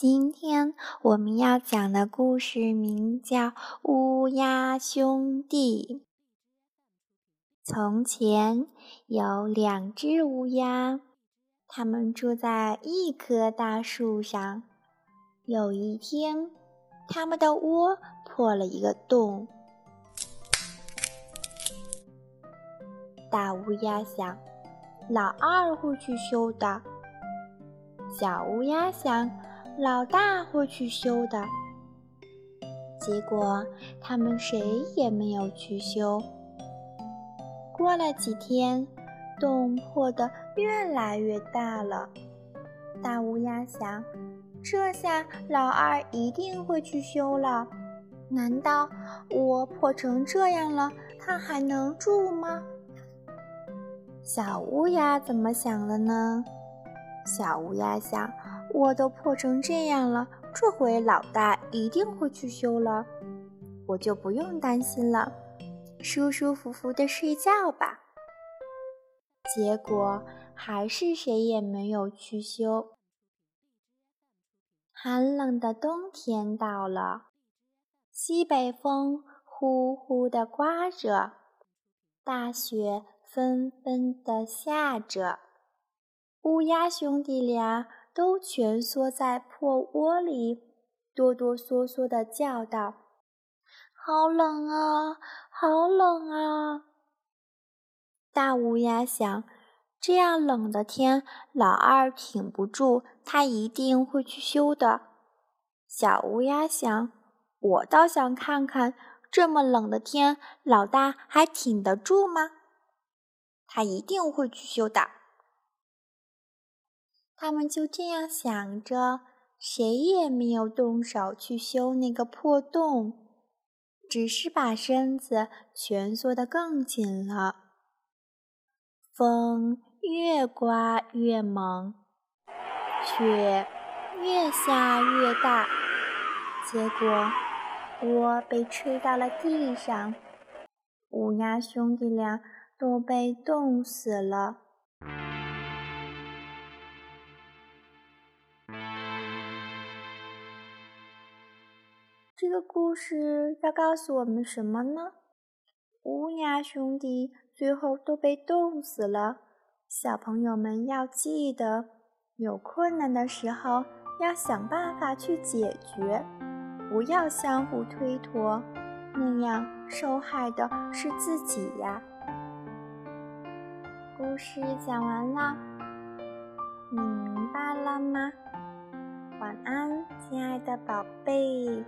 今天我们要讲的故事名叫《乌鸦兄弟》。从前有两只乌鸦，它们住在一棵大树上。有一天，它们的窝破了一个洞。大乌鸦想，老二会去修的。小乌鸦想。老大会去修的，结果他们谁也没有去修。过了几天，洞破得越来越大了。大乌鸦想：这下老二一定会去修了。难道我破成这样了，他还能住吗？小乌鸦怎么想的呢？小乌鸦想。我都破成这样了，这回老大一定会去修了，我就不用担心了，舒舒服服的睡觉吧。结果还是谁也没有去修。寒冷的冬天到了，西北风呼呼地刮着，大雪纷纷地下着，乌鸦兄弟俩。都蜷缩在破窝里，哆哆嗦嗦地叫道：“好冷啊，好冷啊！”大乌鸦想：这样冷的天，老二挺不住，他一定会去修的。小乌鸦想：我倒想看看，这么冷的天，老大还挺得住吗？他一定会去修的。他们就这样想着，谁也没有动手去修那个破洞，只是把身子蜷缩得更紧了。风越刮越猛，雪越下越大，结果窝被吹到了地上，乌鸦兄弟俩都被冻死了。这个故事要告诉我们什么呢？乌鸦兄弟最后都被冻死了。小朋友们要记得，有困难的时候要想办法去解决，不要相互推脱，那样受害的是自己呀。故事讲完了，你明白了吗？晚安，亲爱的宝贝。